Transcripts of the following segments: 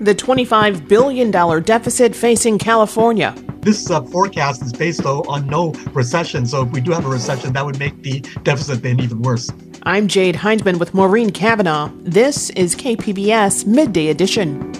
the $25 billion deficit facing California. This uh, forecast is based, though, on no recession. So if we do have a recession, that would make the deficit then even worse. I'm Jade Hindman with Maureen Cavanaugh. This is KPBS Midday Edition.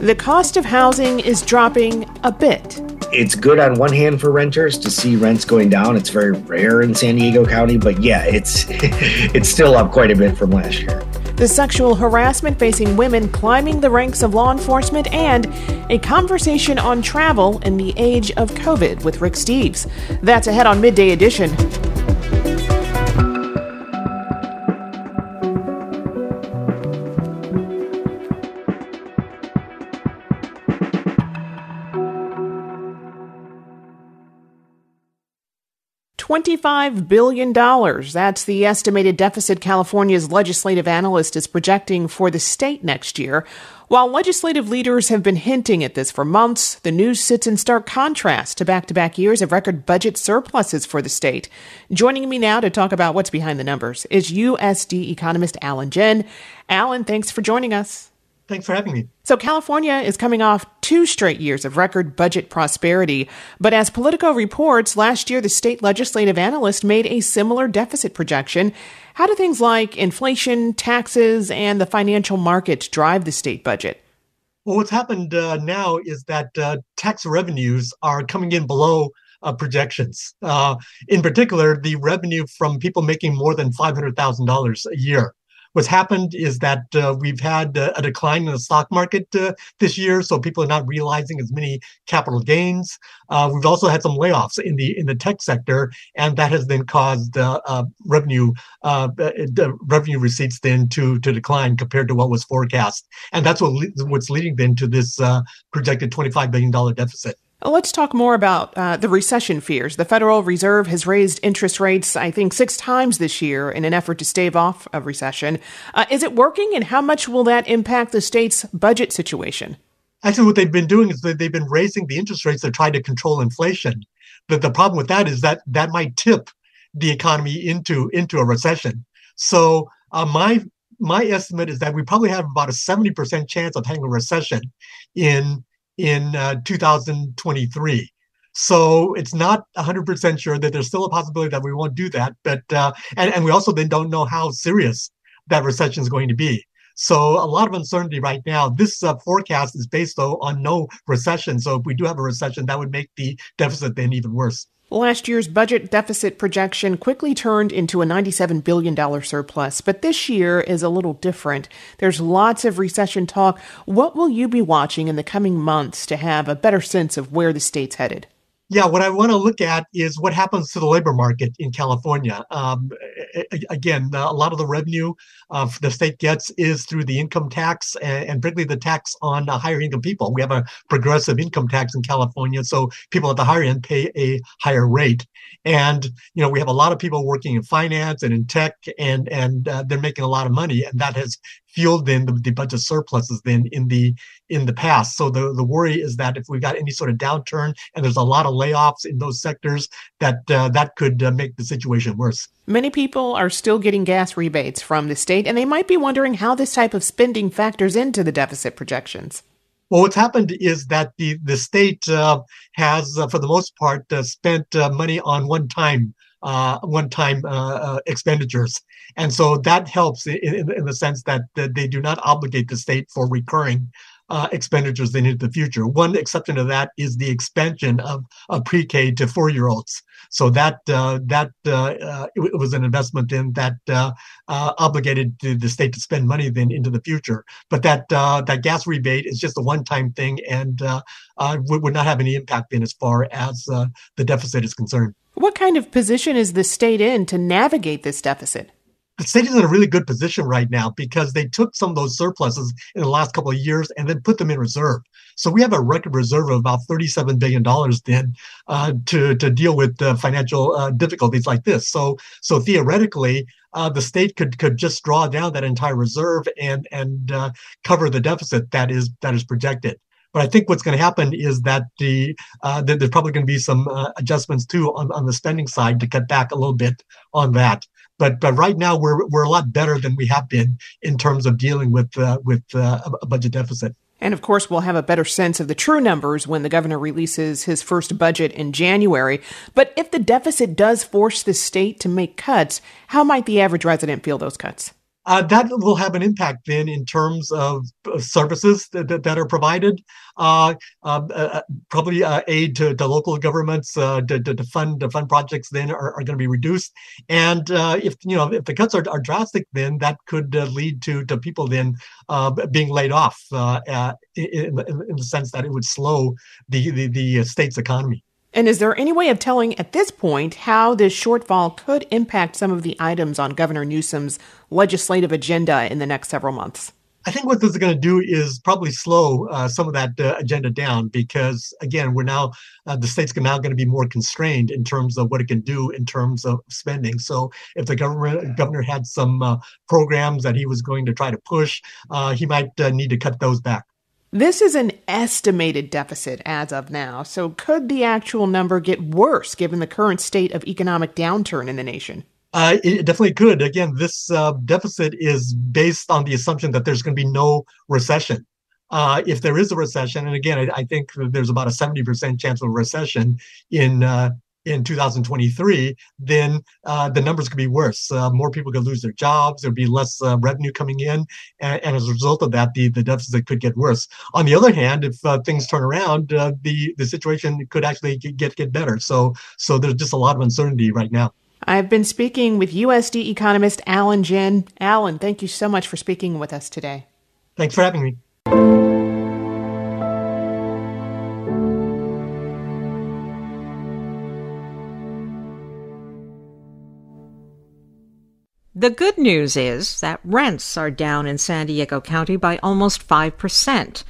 The cost of housing is dropping a bit. It's good on one hand for renters to see rents going down. It's very rare in San Diego County, but yeah, it's it's still up quite a bit from last year. The sexual harassment facing women climbing the ranks of law enforcement and a conversation on travel in the age of COVID with Rick Steves. That's ahead on Midday Edition. 25 billion dollars. That's the estimated deficit California's legislative analyst is projecting for the state next year. While legislative leaders have been hinting at this for months, the news sits in stark contrast to back-to-back years of record budget surpluses for the state. Joining me now to talk about what's behind the numbers is USD economist Alan Gin. Alan, thanks for joining us. Thanks for having me. So, California is coming off two straight years of record budget prosperity. But as Politico reports, last year the state legislative analyst made a similar deficit projection. How do things like inflation, taxes, and the financial market drive the state budget? Well, what's happened uh, now is that uh, tax revenues are coming in below uh, projections. Uh, in particular, the revenue from people making more than $500,000 a year. What's happened is that uh, we've had uh, a decline in the stock market uh, this year, so people are not realizing as many capital gains. Uh, we've also had some layoffs in the in the tech sector, and that has then caused uh, uh, revenue revenue receipts then to to decline compared to what was forecast, and that's what le- what's leading then to this projected twenty five billion dollar deficit. Let's talk more about uh, the recession fears. The Federal Reserve has raised interest rates, I think, six times this year in an effort to stave off a recession. Uh, is it working, and how much will that impact the state's budget situation? Actually, what they've been doing is that they've been raising the interest rates to try to control inflation. But the problem with that is that that might tip the economy into into a recession. So uh, my my estimate is that we probably have about a seventy percent chance of having a recession in in uh, 2023. So it's not 100% sure that there's still a possibility that we won't do that. But uh, and and we also then don't know how serious that recession is going to be. So a lot of uncertainty right now. This uh, forecast is based though on no recession. So if we do have a recession, that would make the deficit then even worse. Last year's budget deficit projection quickly turned into a $97 billion surplus, but this year is a little different. There's lots of recession talk. What will you be watching in the coming months to have a better sense of where the state's headed? Yeah, what I want to look at is what happens to the labor market in California. Um, again, a lot of the revenue uh, the state gets is through the income tax and, and particularly the tax on uh, higher income people. We have a progressive income tax in California, so people at the higher end pay a higher rate. And you know, we have a lot of people working in finance and in tech, and and uh, they're making a lot of money, and that has fueled then the, the budget surpluses then in the in the past. So the the worry is that if we've got any sort of downturn and there's a lot of layoffs in those sectors, that uh, that could uh, make the situation worse. Many people are still getting gas rebates from the state, and they might be wondering how this type of spending factors into the deficit projections. Well, what's happened is that the the state uh, has, uh, for the most part, uh, spent uh, money on one time uh, one time uh, expenditures, and so that helps in, in, in the sense that, that, they do not obligate the state for recurring uh, expenditures into the future. One exception to that is the expansion of, pre-K to four-year-olds. So that uh, that uh, uh it, was an investment in that uh, uh, obligated the, the state to spend money then into the future. But that that gas rebate is just a one-time thing and would, would not have any impact then as far as the deficit is concerned. What kind of position is the state in to navigate this deficit? The state is in a really good position right now because they took some of those surpluses in the last couple of years and then put them in reserve. So we have a record reserve of about $37 billion then uh, to, to deal with uh, financial uh, difficulties like this. So, so theoretically, uh, the state could could just draw down that entire reserve and and uh, cover the deficit that is that is projected. But I think what's going to happen is that the uh, there's probably going to be some adjustments too on, on the spending side to cut back a little bit on that. But but right now we're we're a lot better than we have been in terms of dealing with uh, with uh, a budget deficit. And of course, we'll have a better sense of the true numbers when the governor releases his first budget in January. But if the deficit does force the state to make cuts, how might the average resident feel those cuts? Uh, that will have an impact then in terms of services that, that, that are provided. Uh, uh, uh probably uh, aid to, to, local governments uh, to, to, fund to fund projects then are, are going to be reduced. And if you know if the cuts are, are drastic, then that could lead to to people then being laid off in, in, in, the sense that it would slow the the, the state's economy. And is there any way of telling at this point how this shortfall could impact some of the items on Governor Newsom's legislative agenda in the next several months? I think what this is going to do is probably slow uh, some of that uh, agenda down because, again, we're now uh, the state's now going to be more constrained in terms of what it can do in terms of spending. So, if the government governor had some uh, programs that he was going to try to push, uh, he might uh, need to cut those back. This is an estimated deficit as of now, so could the actual number get worse given the current state of economic downturn in the nation? Uh, it definitely could. Again, this uh, deficit is based on the assumption that there's going to be no recession. Uh, if there is a recession, and again, I, I, think there's about a 70% chance of recession in uh, in 2023, then uh, the numbers could be worse. Uh, more people could lose their jobs. There'd be less uh, revenue coming in, and, and, as a result of that, the, the deficit could get worse. On the other hand, if uh, things turn around, uh, the the situation could actually get get better. So so there's just a lot of uncertainty right now. I've been speaking with USD economist Alan Gin. Alan, thank you so much for speaking with us today. Thanks for having me. The good news is that rents are down in San Diego County by almost 5%.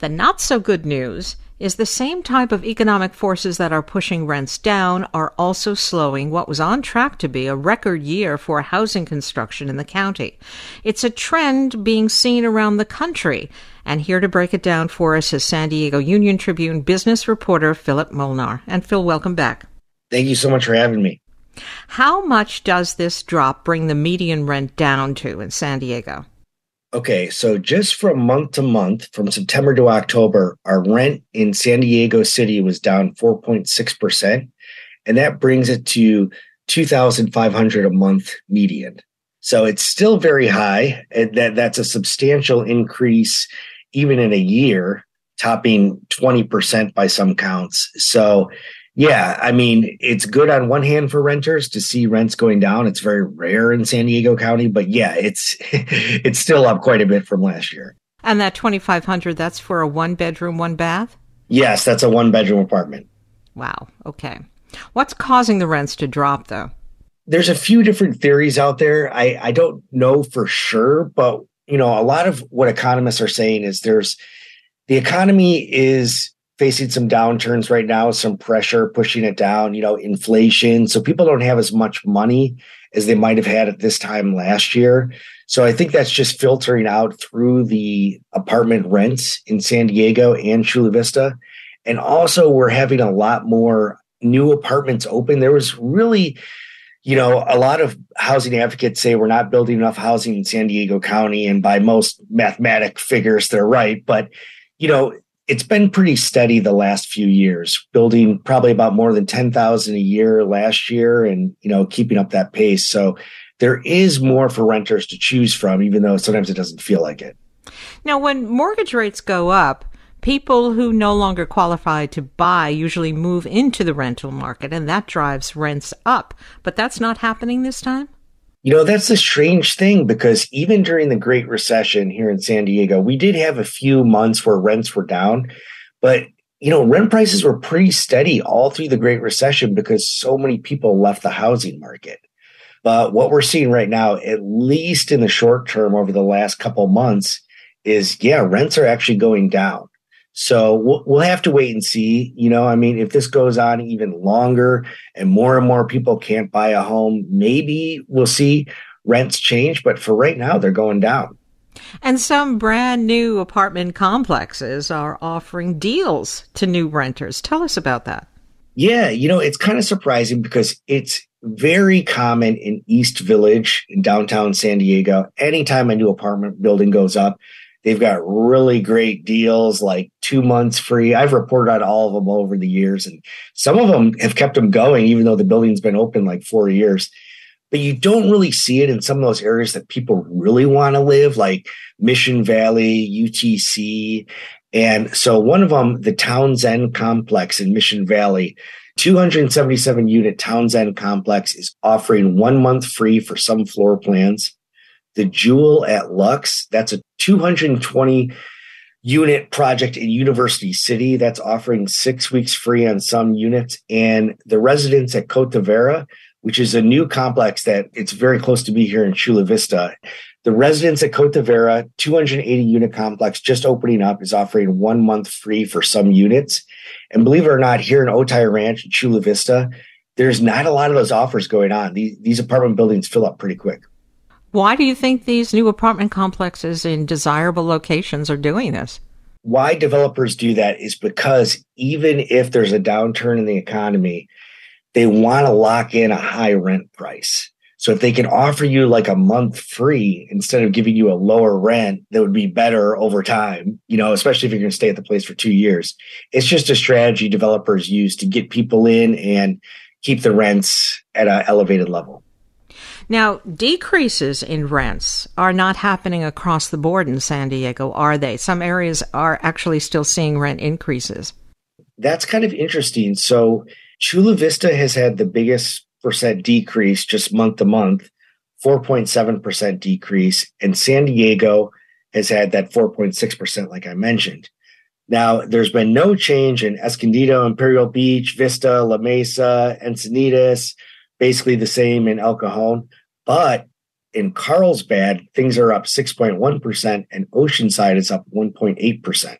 The not so good news is the same type of economic forces that are pushing rents down are also slowing what was on track to be a record year for housing construction in the county. It's a trend being seen around the country. And here to break it down for us is San Diego Union Tribune business reporter Philip Molnar. And Phil, welcome back. Thank you so much for having me. How much does this drop bring the median rent down to in San Diego? Okay, so just from month to month, from September to October, our rent in San Diego City was down 4.6%. And that brings it to 2,500 a month median. So it's still very high. And that, that's a substantial increase even in a year, topping 20% by some counts. So yeah, I mean, it's good on one hand for renters to see rents going down. It's very rare in San Diego County, but yeah, it's it's still up quite a bit from last year. And that 2500 that's for a one bedroom, one bath? Yes, that's a one bedroom apartment. Wow. Okay. What's causing the rents to drop though? There's a few different theories out there. I I don't know for sure, but you know, a lot of what economists are saying is there's the economy is facing some downturns right now, some pressure pushing it down, you know, inflation. So people don't have as much money as they might have had at this time last year. So I think that's just filtering out through the apartment rents in San Diego and Chula Vista. And also, we're having a lot more new apartments open. There was really, you know, a lot of housing advocates say we're not building enough housing in San Diego County. And by most mathematic figures, they're right. But, you know, it's been pretty steady the last few years, building probably about more than 10,000 a year last year and, you know, keeping up that pace. So there is more for renters to choose from, even though sometimes it doesn't feel like it. Now, when mortgage rates go up, people who no longer qualify to buy usually move into the rental market and that drives rents up. But that's not happening this time? You know, that's a strange thing because even during the Great Recession here in San Diego, we did have a few months where rents were down, but you know, rent prices were pretty steady all through the Great Recession because so many people left the housing market. But what we're seeing right now, at least in the short term over the last couple months, is yeah, rents are actually going down. So we'll, we'll have to wait and see. You know, I mean, if this goes on even longer and more and more people can't buy a home, maybe we'll see rents change. But for right now, they're going down. And some brand new apartment complexes are offering deals to new renters. Tell us about that. Yeah, you know, it's kind of surprising because it's very common in East Village in downtown San Diego. Anytime a new apartment building goes up, they've got really great deals like two months free. I've reported on all of them over the years, and some of them have kept them going, even though the building's been open like four years but you don't really see it in some of those areas that people really want to live, like Mission Valley, UTC. And so one of them, the Townsend complex in Mission Valley, 277 unit Townsend complex is offering one month free for some floor plans. The Jewel at Lux, that's a 220 unit project in University City that's offering six weeks free on some units. And the residents at Cota Vera, which is a new complex that it's very close to be here in Chula Vista. The residents at Cota Vera, 280 unit complex just opening up, is offering one month free for some units. And believe it or not, here in Otay Ranch, Chula Vista, there's not a lot of those offers going on. These, these apartment buildings fill up pretty quick. Why do you think these new apartment complexes in desirable locations are doing this? Why developers do that is because even if there's a downturn in the economy, they want to lock in a high rent price. So if they can offer you like a month free instead of giving you a lower rent that would be better over time, you know, especially if you're going to stay at the place for two years, it's just a strategy developers use to get people in and keep the rents at an elevated level. Now, decreases in rents are not happening across the board in San Diego, are they? Some areas are actually still seeing rent increases. That's kind of interesting. So Chula Vista has had the biggest percent decrease just month to month, 4.7% decrease. And San Diego has had that 4.6%, like I mentioned. Now, there's been no change in Escondido, Imperial Beach, Vista, La Mesa, Encinitas, basically the same in El Cajon. But in Carlsbad, things are up 6.1%, and Oceanside is up 1.8%.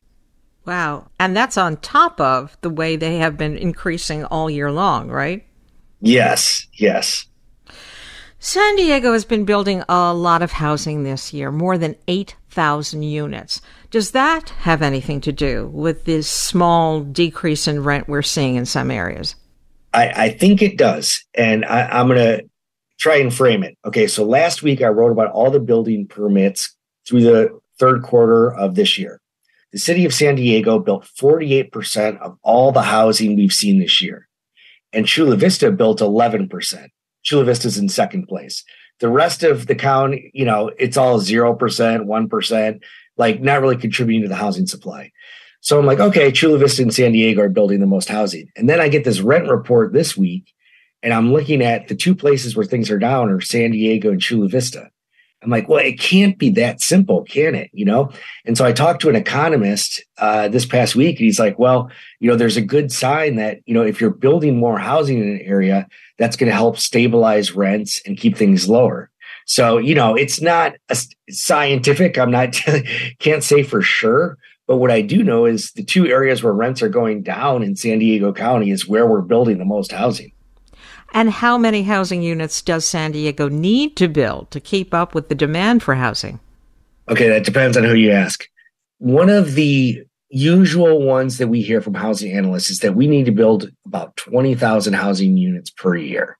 Wow. And that's on top of the way they have been increasing all year long, right? Yes, yes. San Diego has been building a lot of housing this year, more than 8,000 units. Does that have anything to do with this small decrease in rent we're seeing in some areas? I, I think it does. And I, I'm going to try and frame it. Okay, so last week I wrote about all the building permits through the third quarter of this year the city of San Diego built 48% of all the housing we've seen this year. And Chula Vista built 11%. Chula Vista's in second place. The rest of the county, you know, it's all 0%, 1%, like not really contributing to the housing supply. So I'm like, okay, Chula Vista and San Diego are building the most housing. And then I get this rent report this week, and I'm looking at the two places where things are down are San Diego and Chula Vista. I'm like, well, it can't be that simple, can it? You know? And so I talked to an economist uh, this past week, and he's like, well, you know, there's a good sign that, you know, if you're building more housing in an area, that's going to help stabilize rents and keep things lower. So, you know, it's not scientific. I'm not, can't say for sure. But what I do know is the two areas where rents are going down in San Diego County is where we're building the most housing. And how many housing units does San Diego need to build to keep up with the demand for housing? Okay, that depends on who you ask. One of the usual ones that we hear from housing analysts is that we need to build about 20,000 housing units per year.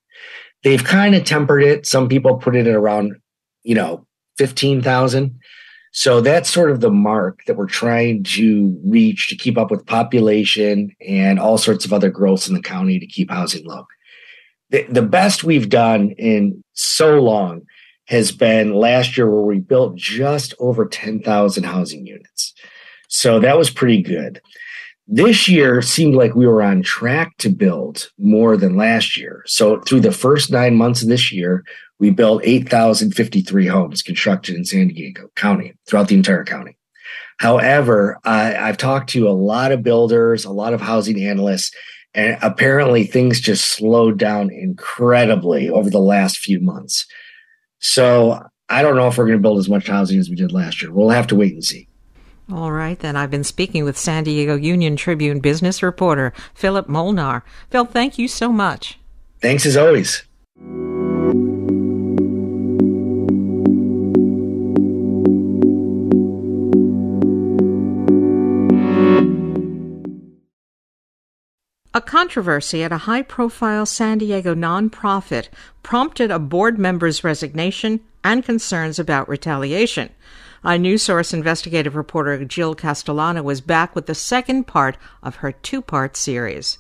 They've kind of tempered it. Some people put it at around, you know, 15,000. So that's sort of the mark that we're trying to reach to keep up with population and all sorts of other growths in the county to keep housing low the, the best we've done in so long has been last year where we built just over 10,000 housing units. So that was pretty good. This year seemed like we were on track to build more than last year. So through the first nine months of this year, we built 8,053 homes constructed in San Diego County throughout the entire county. However, I, I've talked to a lot of builders, a lot of housing analysts, and apparently things just slowed down incredibly over the last few months. So I don't know if we're going to build as much housing as we did last year. We'll have to wait and see. All right, then I've been speaking with San Diego Union Tribune business reporter Philip Molnar. Phil, thank you so much. Thanks as always. Controversy at a high profile San Diego nonprofit prompted a board member's resignation and concerns about retaliation. inewsource investigative reporter Jill Castellano was back with the second part of her two part series.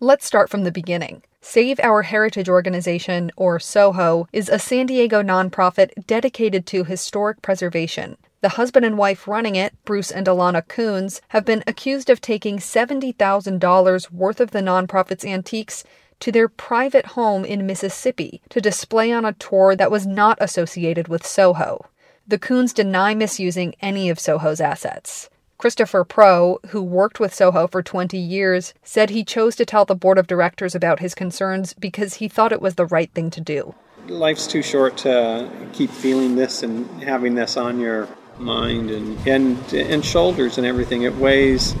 Let's start from the beginning. Save Our Heritage Organization, or SOHO, is a San Diego nonprofit dedicated to historic preservation. The husband and wife running it, Bruce and Alana Coons, have been accused of taking $70,000 worth of the nonprofit's antiques to their private home in Mississippi to display on a tour that was not associated with Soho. The Coons deny misusing any of Soho's assets. Christopher Pro, who worked with Soho for 20 years, said he chose to tell the board of directors about his concerns because he thought it was the right thing to do. Life's too short to keep feeling this and having this on your mind and, and, and shoulders and everything. It weighs,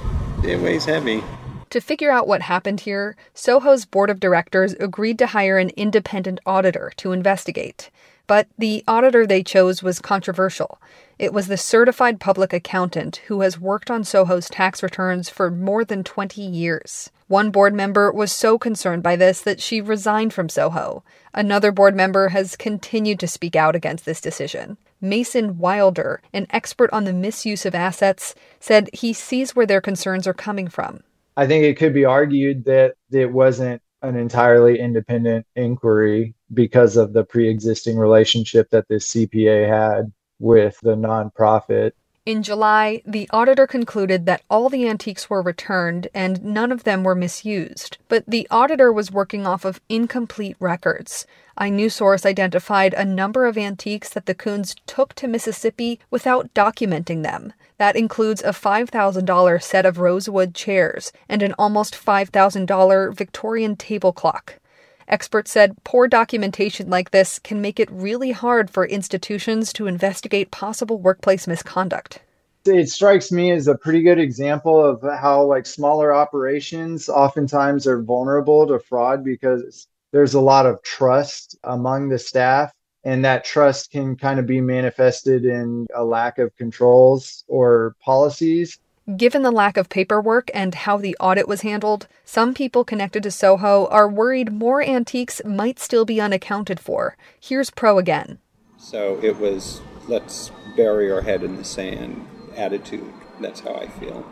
it weighs heavy. To figure out what happened here, Soho's board of directors agreed to hire an independent auditor to investigate. But the auditor they chose was controversial. It was the certified public accountant who has worked on Soho's tax returns for more than 20 years. One board member was so concerned by this that she resigned from Soho. Another board member has continued to speak out against this decision. Mason Wilder, an expert on the misuse of assets, said he sees where their concerns are coming from. I think it could be argued that it wasn't an entirely independent inquiry because of the pre existing relationship that this CPA had with the nonprofit. In July, the auditor concluded that all the antiques were returned and none of them were misused. But the auditor was working off of incomplete records. inewsource identified a number of antiques that the Coons took to Mississippi without documenting them. That includes a $5,000 set of rosewood chairs and an almost $5,000 Victorian table clock. Experts said poor documentation like this can make it really hard for institutions to investigate possible workplace misconduct. It strikes me as a pretty good example of how like smaller operations oftentimes are vulnerable to fraud because there's a lot of trust among the staff and that trust can kind of be manifested in a lack of controls or policies Given the lack of paperwork and how the audit was handled, some people connected to Soho are worried more antiques might still be unaccounted for. Here's Pro again. So it was let's bury our head in the sand attitude. That's how I feel.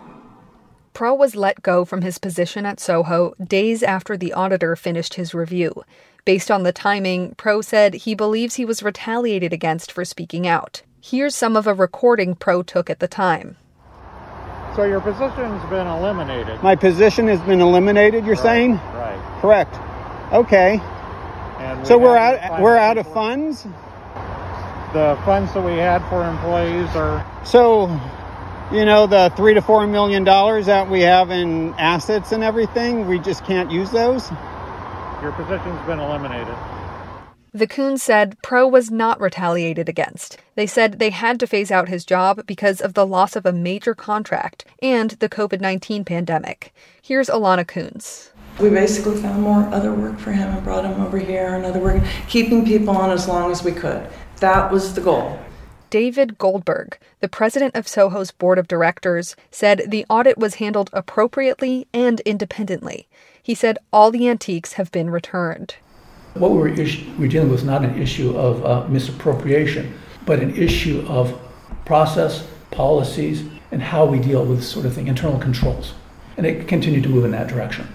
Pro was let go from his position at Soho days after the auditor finished his review. Based on the timing, Pro said he believes he was retaliated against for speaking out. Here's some of a recording Pro took at the time. So your position's been eliminated. My position has been eliminated. You're right, saying? Right. Correct. Okay. And so we we're out. We're out of funds. The funds that we had for employees are So, you know, the three to four million dollars that we have in assets and everything, we just can't use those. your position's been eliminated. The Coons said Pro was not retaliated against. They said they had to phase out his job because of the loss of a major contract and the COVID 19 pandemic. Here's Alana Coons. We basically found more other work for him and brought him over here, another work, keeping people on as long as we could. That was the goal. David Goldberg, the president of Soho's board of directors, said the audit was handled appropriately and independently. He said all the antiques have been returned. What we were, is- we're dealing with is not an issue of uh, misappropriation, but an issue of process, policies, and how we deal with this sort of thing, internal controls. And it continued to move in that direction.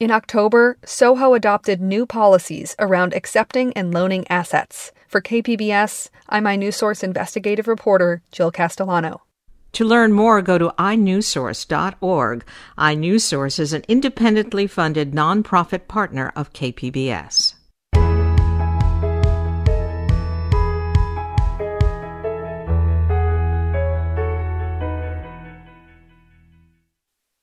In October, Soho adopted new policies around accepting and loaning assets. For KPBS, I'm my news source investigative reporter Jill Castellano. To learn more, go to inewsource.org. inewsource is an independently funded nonprofit partner of KPBS.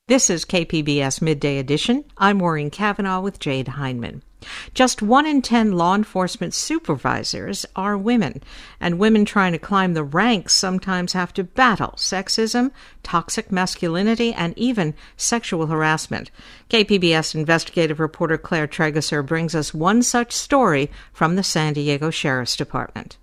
This is KPBS Midday Edition. I'm Maureen Cavanaugh with Jade Hindman. Just one in ten law enforcement supervisors are women, and women trying to climb the ranks sometimes have to battle sexism, toxic masculinity, and even sexual harassment. KPBS investigative reporter Claire Trageser brings us one such story from the San Diego Sheriff's Department.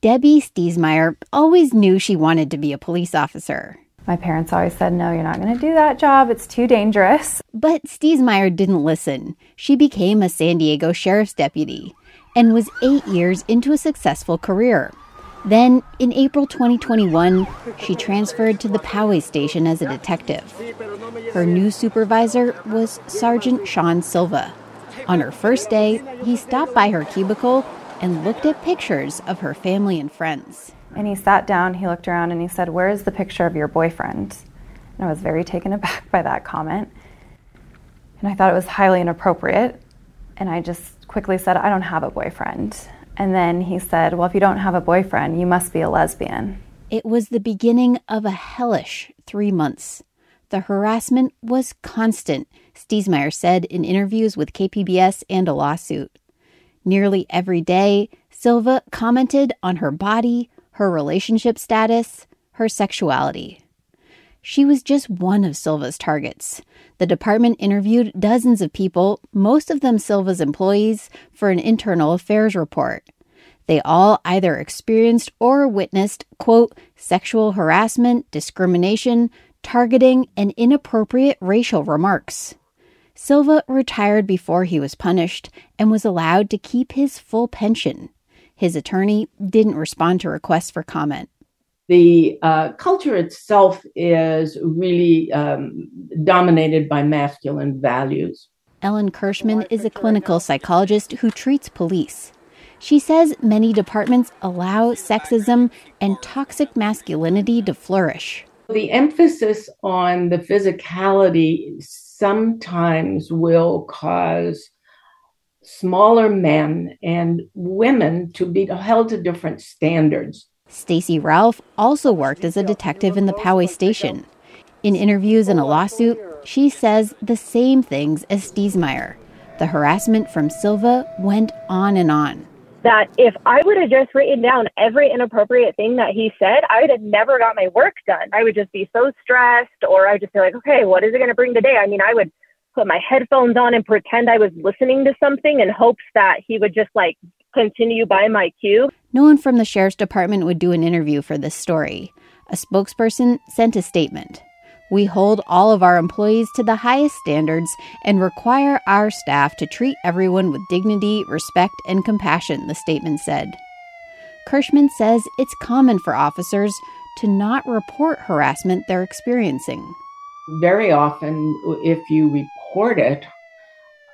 Debbie Stiesmeyer always knew she wanted to be a police officer. My parents always said, No, you're not going to do that job. It's too dangerous. But Stiesmeyer didn't listen. She became a San Diego sheriff's deputy and was eight years into a successful career. Then, in April 2021, she transferred to the Poway station as a detective. Her new supervisor was Sergeant Sean Silva. On her first day, he stopped by her cubicle and looked at pictures of her family and friends. And he sat down, he looked around, and he said, Where is the picture of your boyfriend? And I was very taken aback by that comment. And I thought it was highly inappropriate. And I just quickly said, I don't have a boyfriend. And then he said, Well, if you don't have a boyfriend, you must be a lesbian. It was the beginning of a hellish three months. The harassment was constant, Stiesmeyer said in interviews with KPBS and a lawsuit. Nearly every day, Silva commented on her body, her relationship status, her sexuality. She was just one of Silva's targets. The department interviewed dozens of people, most of them Silva's employees, for an internal affairs report. They all either experienced or witnessed, quote, sexual harassment, discrimination, targeting, and inappropriate racial remarks. Silva retired before he was punished and was allowed to keep his full pension. His attorney didn't respond to requests for comment. The uh, culture itself is really um, dominated by masculine values. Ellen Kirschman is a clinical psychologist who treats police. She says many departments allow sexism and toxic masculinity to flourish. The emphasis on the physicality sometimes will cause smaller men and women to be held to different standards. Stacy Ralph also worked as a detective in the Poway station. In interviews and a lawsuit, she says the same things as Stiesmeyer. The harassment from Silva went on and on that if I would have just written down every inappropriate thing that he said, I would have never got my work done. I would just be so stressed, or I would just be like, okay, what is it going to bring today? I mean, I would put my headphones on and pretend I was listening to something in hopes that he would just like continue by my cue. No one from the sheriff's department would do an interview for this story. A spokesperson sent a statement. We hold all of our employees to the highest standards and require our staff to treat everyone with dignity, respect, and compassion, the statement said. Kirschman says it's common for officers to not report harassment they're experiencing. Very often, if you it,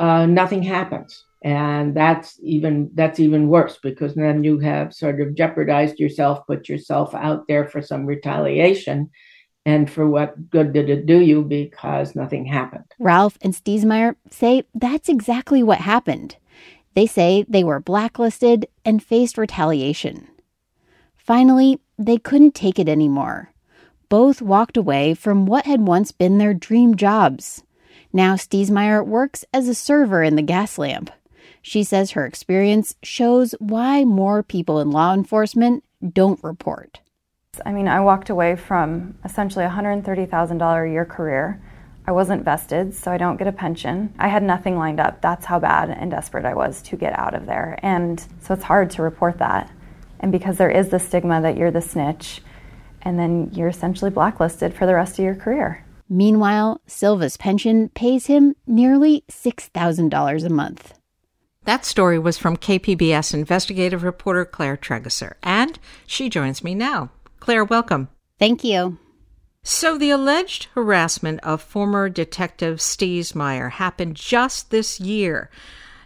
uh, nothing happens and that's even that's even worse because then you have sort of jeopardized yourself put yourself out there for some retaliation and for what good did it do you because nothing happened. Ralph and Stiesmeyer say that's exactly what happened. They say they were blacklisted and faced retaliation. Finally, they couldn't take it anymore. Both walked away from what had once been their dream jobs. Now Stiesmeyer works as a server in the Gaslamp. She says her experience shows why more people in law enforcement don't report. I mean, I walked away from essentially a $130,000 a year career. I wasn't vested, so I don't get a pension. I had nothing lined up. That's how bad and desperate I was to get out of there. And so it's hard to report that. And because there is the stigma that you're the snitch, and then you're essentially blacklisted for the rest of your career. Meanwhile, Silva's pension pays him nearly $6,000 a month. That story was from KPBS investigative reporter Claire Trageser, and she joins me now. Claire, welcome. Thank you. So, the alleged harassment of former Detective Stiesmeyer happened just this year.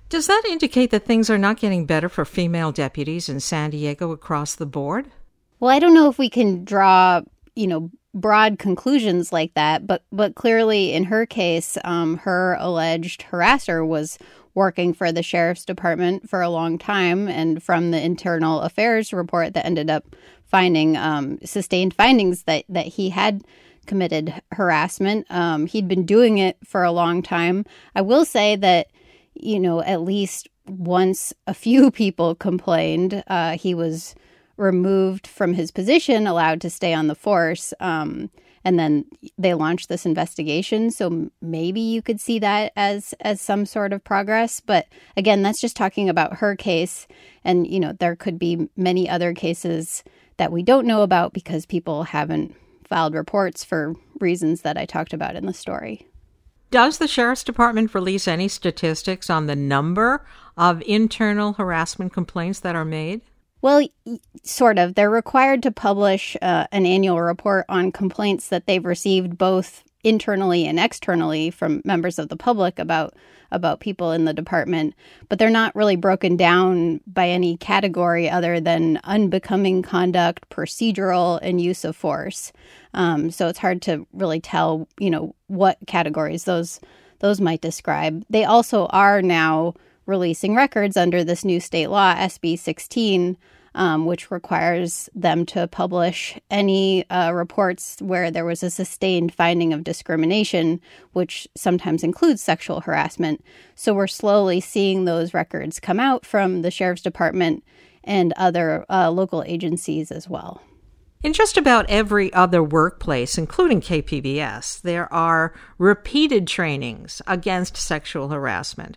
Does that indicate that things are not getting better for female deputies in San Diego across the board? Well, I don't know if we can draw, you know, broad conclusions like that, but but clearly in her case, um, her alleged harasser was working for the sheriff's department for a long time, and from the internal affairs report that ended up finding um, sustained findings that that he had committed harassment. Um, he'd been doing it for a long time. I will say that you know at least once a few people complained, uh, he was removed from his position, allowed to stay on the force. Um, and then they launched this investigation so maybe you could see that as as some sort of progress but again that's just talking about her case and you know there could be many other cases that we don't know about because people haven't filed reports for reasons that I talked about in the story. Does the Sheriff's Department release any statistics on the number of internal harassment complaints that are made? Well, sort of. They're required to publish uh, an annual report on complaints that they've received both internally and externally from members of the public about about people in the department, but they're not really broken down by any category other than unbecoming conduct, procedural, and use of force. Um, so it's hard to really tell, you know, what categories those those might describe. They also are now releasing records under this new state law, SB 16, um, which requires them to publish any uh, reports where there was a sustained finding of discrimination, which sometimes includes sexual harassment. So we're slowly seeing those records come out from the sheriff's department and other uh, local agencies as well. In just about every other workplace, including KPBS, there are repeated trainings against sexual harassment.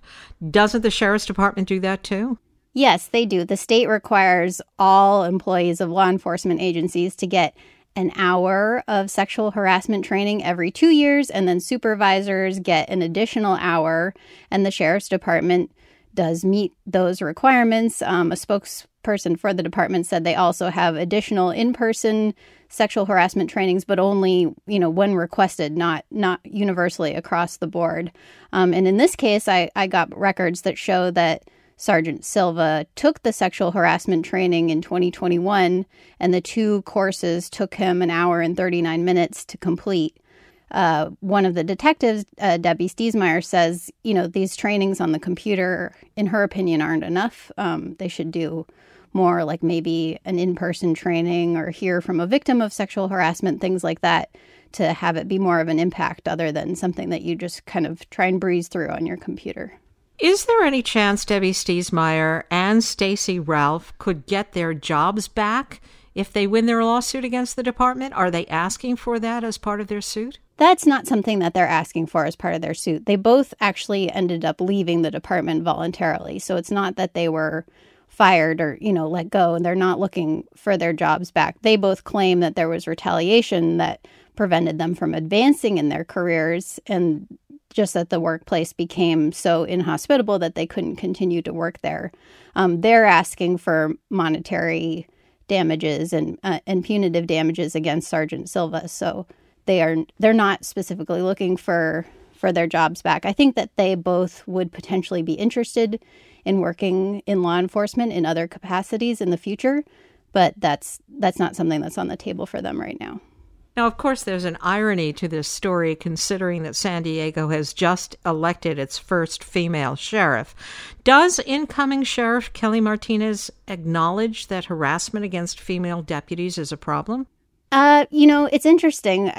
Doesn't the Sheriff's Department do that too? Yes, they do. The state requires all employees of law enforcement agencies to get an hour of sexual harassment training every two years, and then supervisors get an additional hour, and the Sheriff's Department does meet those requirements. Um, a spokesperson for the department said they also have additional in-person sexual harassment trainings, but only you know when requested, not not universally across the board. Um, and in this case, I, I got records that show that Sergeant Silva took the sexual harassment training in 2021, and the two courses took him an hour and 39 minutes to complete. Uh, one of the detectives, uh, Debbie Stiesmeyer, says, you know, these trainings on the computer, in her opinion, aren't enough. Um, they should do more like maybe an in person training or hear from a victim of sexual harassment, things like that, to have it be more of an impact other than something that you just kind of try and breeze through on your computer. Is there any chance Debbie Stiesmeyer and Stacy Ralph could get their jobs back if they win their lawsuit against the department? Are they asking for that as part of their suit? That's not something that they're asking for as part of their suit. They both actually ended up leaving the department voluntarily. So it's not that they were fired or, you know, let go and they're not looking for their jobs back. They both claim that there was retaliation that prevented them from advancing in their careers and just that the workplace became so inhospitable that they couldn't continue to work there. Um, they're asking for monetary damages and uh, and punitive damages against Sergeant Silva. So they are they're not specifically looking for for their jobs back. I think that they both would potentially be interested in working in law enforcement in other capacities in the future, but that's that's not something that's on the table for them right now. Now, of course, there's an irony to this story considering that San Diego has just elected its first female sheriff. Does incoming Sheriff Kelly Martinez acknowledge that harassment against female deputies is a problem? Uh, you know, it's interesting.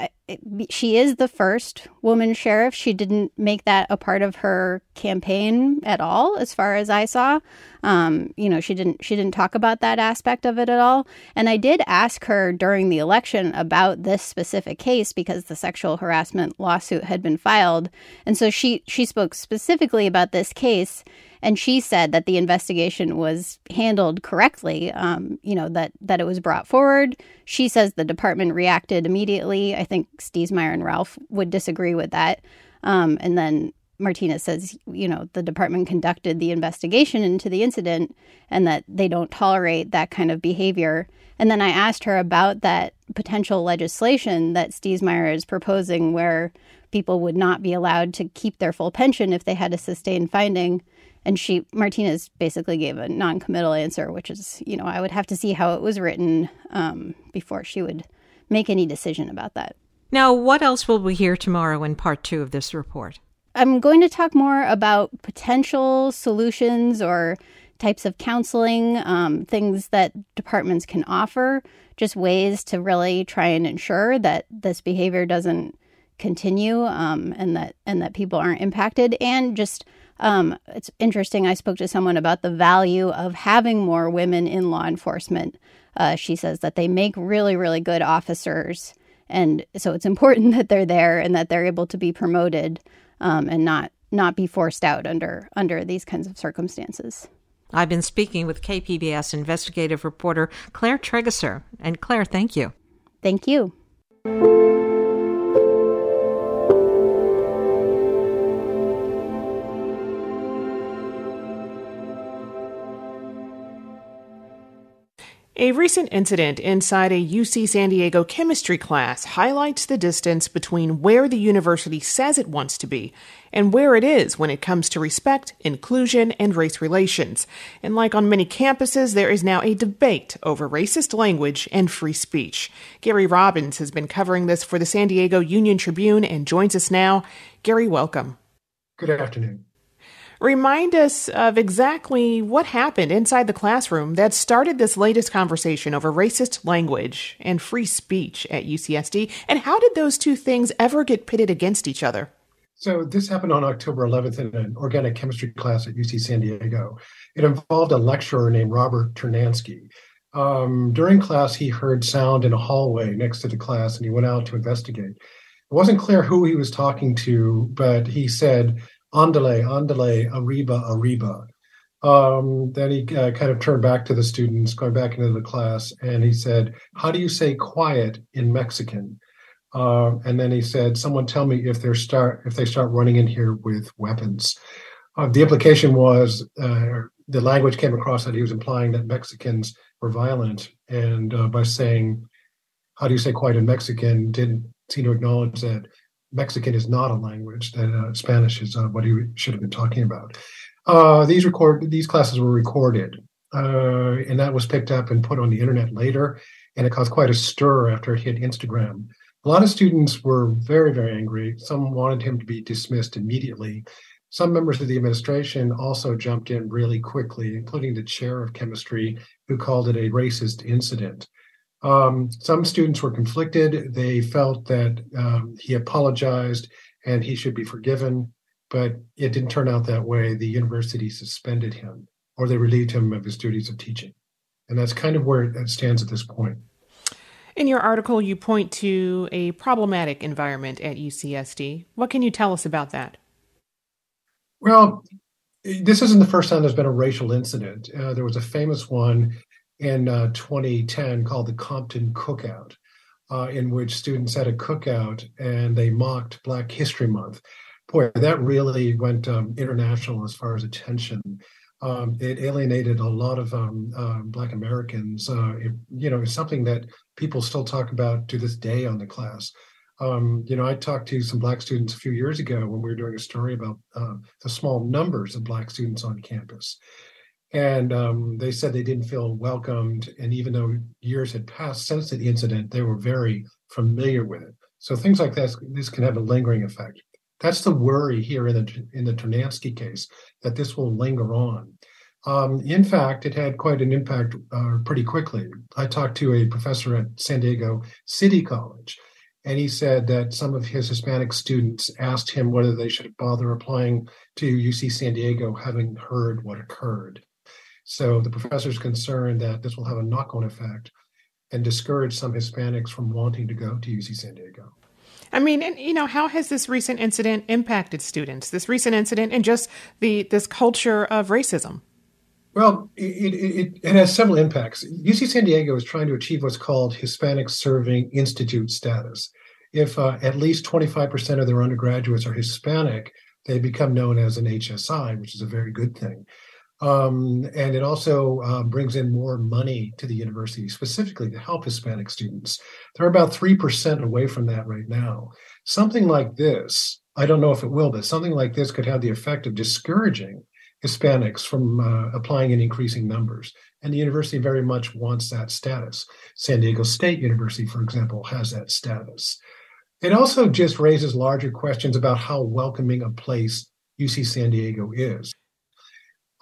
She is the first woman sheriff. She didn't make that a part of her campaign at all, as far as I saw. Um, you know, she didn't she didn't talk about that aspect of it at all. And I did ask her during the election about this specific case because the sexual harassment lawsuit had been filed, and so she she spoke specifically about this case and she said that the investigation was handled correctly. Um, you know that that it was brought forward. She says the department reacted immediately. I think Stiesmeyer and Ralph would disagree with that. Um, and then Martinez says, you know, the department conducted the investigation into the incident and that they don't tolerate that kind of behavior. And then I asked her about that potential legislation that Stiesmeyer is proposing where people would not be allowed to keep their full pension if they had a sustained finding and she martinez basically gave a non-committal answer which is you know i would have to see how it was written um, before she would make any decision about that. Now what else will we hear tomorrow in part two of this report? I'm going to talk more about potential solutions or types of counseling um, things that departments can offer just ways to really try and ensure that this behavior doesn't continue um, and that and that people aren't impacted and just um, it's interesting. I spoke to someone about the value of having more women in law enforcement. Uh, she says that they make really, really good officers. And so it's important that they're there and that they're able to be promoted um, and not not be forced out under under these kinds of circumstances. I've been speaking with KPBS investigative reporter Claire Trageser. And Claire, thank you. Thank you. A recent incident inside a UC San Diego chemistry class highlights the distance between where the university says it wants to be and where it is when it comes to respect, inclusion, and race relations. And like on many campuses, there is now a debate over racist language and free speech. Gary Robbins has been covering this for the San Diego Union Tribune and joins us now. Gary, welcome. Good afternoon. Remind us of exactly what happened inside the classroom that started this latest conversation over racist language and free speech at UCSD, and how did those two things ever get pitted against each other? So, this happened on October 11th in an organic chemistry class at UC San Diego. It involved a lecturer named Robert Ternansky. Um, during class, he heard sound in a hallway next to the class and he went out to investigate. It wasn't clear who he was talking to, but he said, andale, andale, arriba, arriba. Um, then he uh, kind of turned back to the students, going back into the class, and he said, "How do you say quiet in Mexican?" Uh, and then he said, "Someone tell me if they start if they start running in here with weapons." Uh, the implication was uh, the language came across that he was implying that Mexicans were violent, and uh, by saying, "How do you say quiet in Mexican?" didn't seem to acknowledge that Mexican is not a language; that uh, Spanish is uh, what he should have been talking about. Uh, these record these classes were recorded, uh, and that was picked up and put on the internet later, and it caused quite a stir after it hit Instagram. A lot of students were very, very angry. Some wanted him to be dismissed immediately. Some members of the administration also jumped in really quickly, including the chair of chemistry, who called it a racist incident. Um, some students were conflicted. They felt that um, he apologized and he should be forgiven, but it didn't turn out that way. The university suspended him or they relieved him of his duties of teaching. And that's kind of where it stands at this point. In your article, you point to a problematic environment at UCSD. What can you tell us about that? Well, this isn't the first time there's been a racial incident. Uh, there was a famous one in uh, 2010 called the Compton Cookout, uh, in which students had a cookout and they mocked Black History Month. Boy, that really went um, international as far as attention. Um, it alienated a lot of um, uh, Black Americans. Uh, it, you know, it's something that people still talk about to this day on the class. Um, you know, I talked to some Black students a few years ago when we were doing a story about uh, the small numbers of Black students on campus and um, they said they didn't feel welcomed. And even though years had passed since the incident, they were very familiar with it. So things like this, this can have a lingering effect. That's the worry here in the in the Ternansky case that this will linger on. Um, in fact, it had quite an impact uh, pretty quickly. I talked to a professor at San Diego City College, and he said that some of his Hispanic students asked him whether they should bother applying to UC San Diego, having heard what occurred. So the professor is concerned that this will have a knock on effect and discourage some Hispanics from wanting to go to UC San Diego. I mean, and you know, how has this recent incident impacted students? This recent incident and just the this culture of racism. Well, it, it, it has several impacts. UC San Diego is trying to achieve what's called Hispanic Serving Institute status. If uh, at least 25% of their undergraduates are Hispanic, they become known as an HSI, which is a very good thing. Um, and it also uh, brings in more money to the university, specifically to help Hispanic students. They're about 3% away from that right now. Something like this, I don't know if it will, but something like this could have the effect of discouraging Hispanics from uh, applying in increasing numbers. And the university very much wants that status. San Diego State University, for example, has that status. It also just raises larger questions about how welcoming a place UC San Diego is.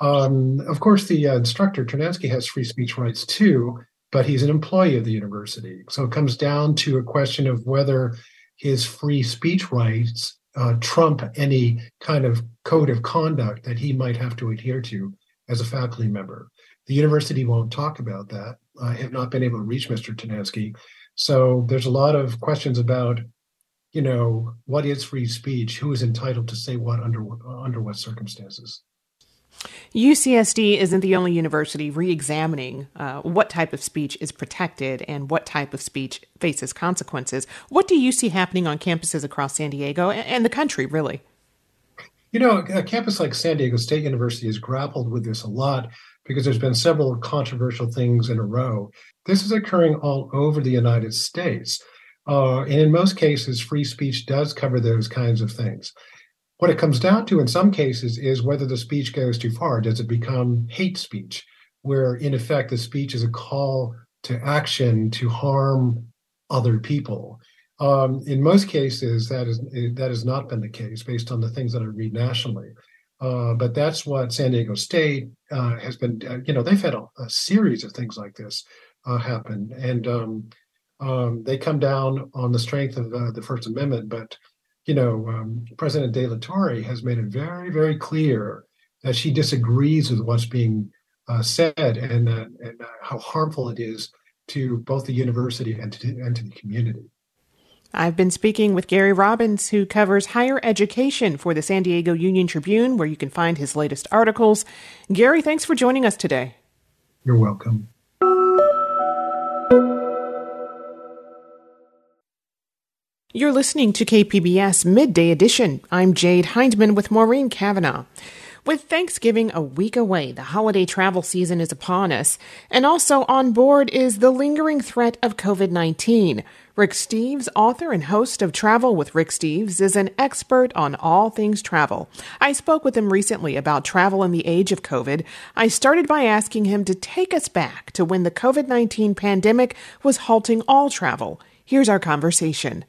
Um, of course, the uh, instructor, Ternansky, has free speech rights too, but he's an employee of the university. So it comes down to a question of whether his free speech rights uh, trump any kind of code of conduct that he might have to adhere to as a faculty member. The university won't talk about that. I have not been able to reach Mr. Ternansky. So there's a lot of questions about, you know, what is free speech? Who is entitled to say what under under what circumstances? UCSD isn't the only university re examining uh, what type of speech is protected and what type of speech faces consequences. What do you see happening on campuses across San Diego and the country, really? You know, a campus like San Diego State University has grappled with this a lot because there's been several controversial things in a row. This is occurring all over the United States. Uh, and in most cases, free speech does cover those kinds of things. What it comes down to in some cases is whether the speech goes too far. Does it become hate speech, where in effect the speech is a call to action to harm other people? Um, in most cases, that is that has not been the case based on the things that I read nationally. Uh, but that's what San Diego State uh, has been. Uh, you know, they've had a, a, series of things like this uh, happen, and um, um, they come down on the strength of uh, the First Amendment. But you know, um, President De La Torre has made it very, very clear that she disagrees with what's being uh, said and, uh, and uh, how harmful it is to both the university and to, and to the community. I've been speaking with Gary Robbins, who covers higher education for the San Diego Union Tribune, where you can find his latest articles. Gary, thanks for joining us today. You're welcome. You're listening to KPBS Midday Edition. I'm Jade Hindman with Maureen Cavanaugh. With Thanksgiving a week away, the holiday travel season is upon us, and also on board is the lingering threat of COVID 19. Rick Steves, author and host of Travel with Rick Steves, is an expert on all things travel. I spoke with him recently about travel in the age of COVID. I started by asking him to take us back to when the COVID 19 pandemic was halting all travel. Here's our conversation.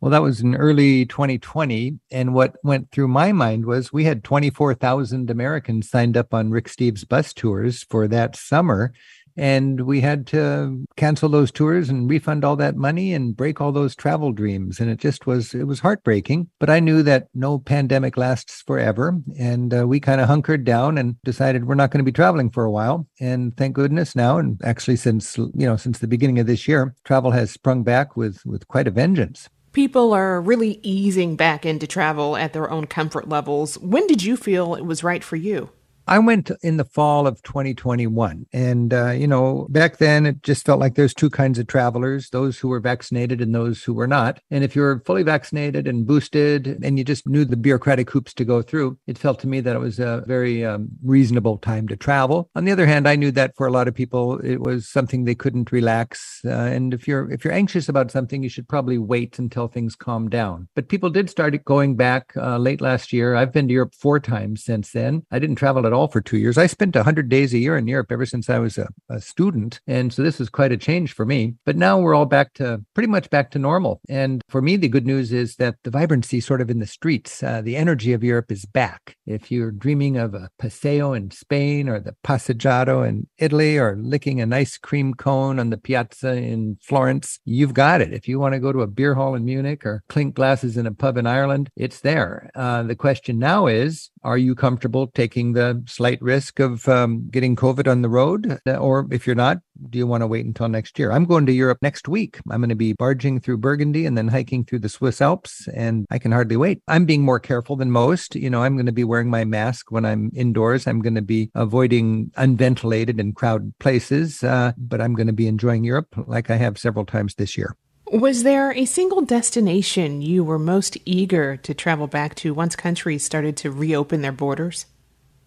Well, that was in early 2020. And what went through my mind was we had 24,000 Americans signed up on Rick Steves bus tours for that summer. And we had to cancel those tours and refund all that money and break all those travel dreams. And it just was, it was heartbreaking. But I knew that no pandemic lasts forever. And uh, we kind of hunkered down and decided we're not going to be traveling for a while. And thank goodness now, and actually since, you know, since the beginning of this year, travel has sprung back with, with quite a vengeance people are really easing back into travel at their own comfort levels. When did you feel it was right for you? I went in the fall of 2021. And, uh, you know, back then it just felt like there's two kinds of travelers those who were vaccinated and those who were not. And if you're fully vaccinated and boosted and you just knew the bureaucratic hoops to go through, it felt to me that it was a very um, reasonable time to travel. On the other hand, I knew that for a lot of people, it was something they couldn't relax. Uh, and if you're if you're anxious about something, you should probably wait until things calm down. But people did start going back uh, late last year. I've been to Europe four times since then. I didn't travel at all all for two years. I spent 100 days a year in Europe ever since I was a, a student. And so this was quite a change for me. But now we're all back to pretty much back to normal. And for me, the good news is that the vibrancy sort of in the streets, uh, the energy of Europe is back. If you're dreaming of a paseo in Spain or the passeggiato in Italy or licking an ice cream cone on the piazza in Florence, you've got it. If you want to go to a beer hall in Munich or clink glasses in a pub in Ireland, it's there. Uh, the question now is, are you comfortable taking the slight risk of um, getting COVID on the road? Or if you're not, do you want to wait until next year? I'm going to Europe next week. I'm going to be barging through Burgundy and then hiking through the Swiss Alps, and I can hardly wait. I'm being more careful than most. You know, I'm going to be wearing my mask when I'm indoors. I'm going to be avoiding unventilated and crowded places, uh, but I'm going to be enjoying Europe like I have several times this year. Was there a single destination you were most eager to travel back to once countries started to reopen their borders?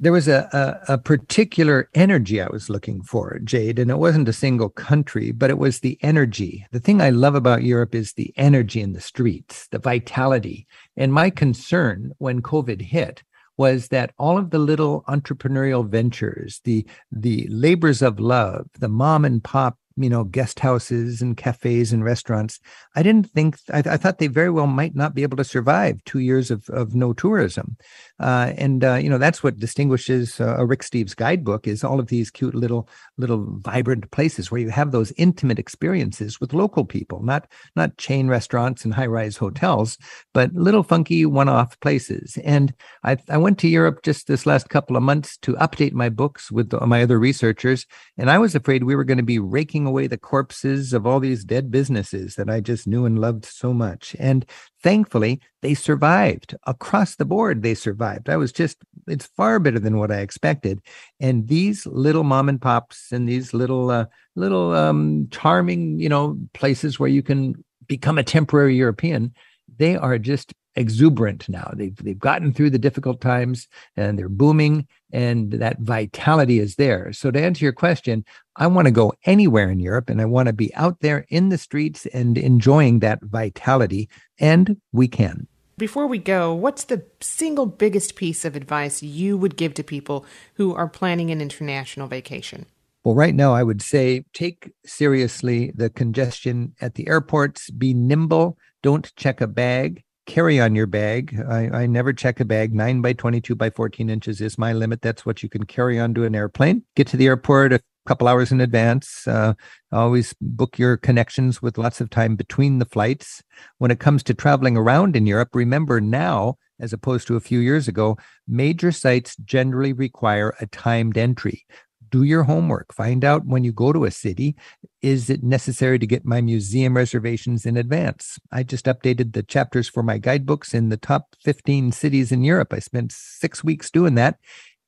There was a, a, a, particular energy I was looking for, Jade, and it wasn't a single country, but it was the energy. The thing I love about Europe is the energy in the streets, the vitality. And my concern when COVID hit was that all of the little entrepreneurial ventures, the the labors of love, the mom and pop you know guest houses and cafes and restaurants i didn't think i, I thought they very well might not be able to survive two years of, of no tourism. Uh, and uh, you know that's what distinguishes uh, a rick steves guidebook is all of these cute little little vibrant places where you have those intimate experiences with local people not not chain restaurants and high-rise hotels but little funky one-off places. And I, I went to europe just this last couple of months to update my books with my other researchers and i was afraid we were going to be raking away the corpses of all these dead businesses that I just knew and loved so much. And thankfully, they survived across the board. They survived. I was just, it's far better than what I expected. And these little mom and pops and these little, uh, little um, charming, you know, places where you can become a temporary European, they are just exuberant now. They've they've gotten through the difficult times and they're booming and that vitality is there. So to answer your question, I want to go anywhere in Europe and I want to be out there in the streets and enjoying that vitality and we can. Before we go, what's the single biggest piece of advice you would give to people who are planning an international vacation? Well, right now, I would say take seriously the congestion at the airports, be nimble, don't check a bag, carry on your bag. I, I never check a bag. Nine by 22 by 14 inches is my limit. That's what you can carry onto an airplane. Get to the airport a couple hours in advance. Uh, always book your connections with lots of time between the flights. When it comes to traveling around in Europe, remember now, as opposed to a few years ago, major sites generally require a timed entry do your homework. Find out when you go to a city, is it necessary to get my museum reservations in advance? I just updated the chapters for my guidebooks in the top 15 cities in Europe. I spent six weeks doing that.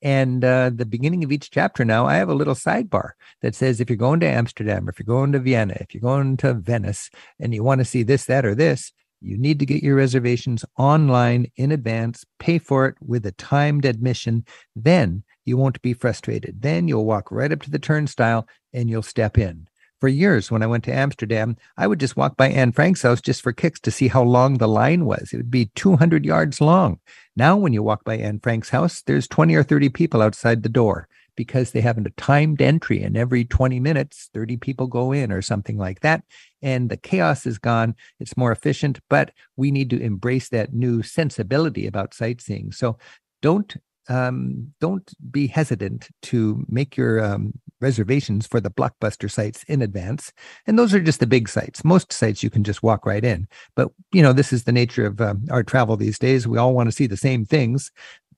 And uh, the beginning of each chapter now, I have a little sidebar that says if you're going to Amsterdam, if you're going to Vienna, if you're going to Venice, and you want to see this, that, or this, you need to get your reservations online in advance, pay for it with a timed admission. Then you won't be frustrated. Then you'll walk right up to the turnstile and you'll step in. For years, when I went to Amsterdam, I would just walk by Anne Frank's house just for kicks to see how long the line was. It would be 200 yards long. Now, when you walk by Anne Frank's house, there's 20 or 30 people outside the door because they have a timed entry and every 20 minutes 30 people go in or something like that and the chaos is gone it's more efficient but we need to embrace that new sensibility about sightseeing so don't um, don't be hesitant to make your um, reservations for the blockbuster sites in advance. And those are just the big sites. Most sites you can just walk right in. But you know, this is the nature of uh, our travel these days. We all want to see the same things,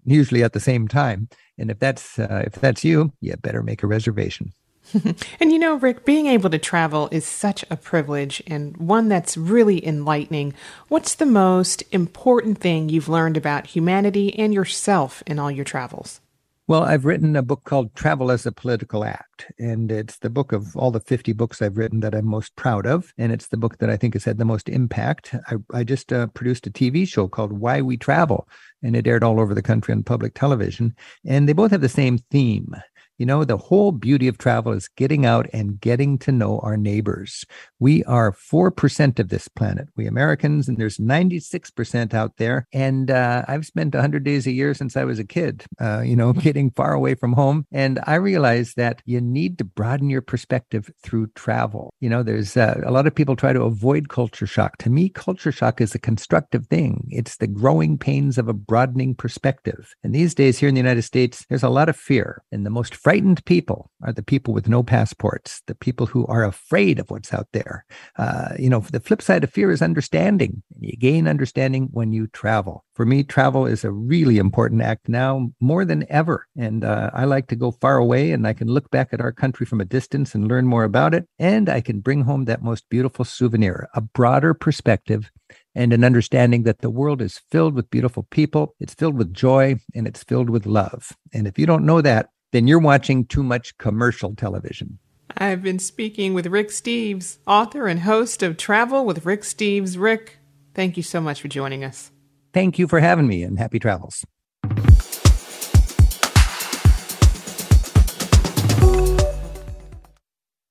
usually at the same time. And if that's uh, if that's you, you better make a reservation. and you know, Rick, being able to travel is such a privilege and one that's really enlightening. What's the most important thing you've learned about humanity and yourself in all your travels? Well, I've written a book called Travel as a Political Act, and it's the book of all the 50 books I've written that I'm most proud of. And it's the book that I think has had the most impact. I, I just uh, produced a TV show called Why We Travel, and it aired all over the country on public television. And they both have the same theme. You know, the whole beauty of travel is getting out and getting to know our neighbors. We are 4% of this planet, we Americans, and there's 96% out there. And uh, I've spent 100 days a year since I was a kid, uh, you know, getting far away from home. And I realized that you need to broaden your perspective through travel. You know, there's uh, a lot of people try to avoid culture shock. To me, culture shock is a constructive thing, it's the growing pains of a broadening perspective. And these days here in the United States, there's a lot of fear. And the most frightened people are the people with no passports, the people who are afraid of what's out there. Uh, you know, the flip side of fear is understanding. You gain understanding when you travel. For me, travel is a really important act now more than ever. And uh, I like to go far away and I can look back at our country from a distance and learn more about it. And I can bring home that most beautiful souvenir, a broader perspective and an understanding that the world is filled with beautiful people, it's filled with joy, and it's filled with love. And if you don't know that, then you're watching too much commercial television. I've been speaking with Rick Steves, author and host of Travel with Rick Steves. Rick, thank you so much for joining us. Thank you for having me and happy travels.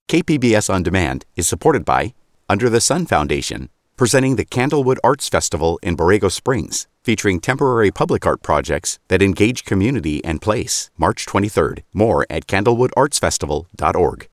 KPBS On Demand is supported by Under the Sun Foundation, presenting the Candlewood Arts Festival in Borrego Springs featuring temporary public art projects that engage community and place. March 23rd. More at candlewoodartsfestival.org.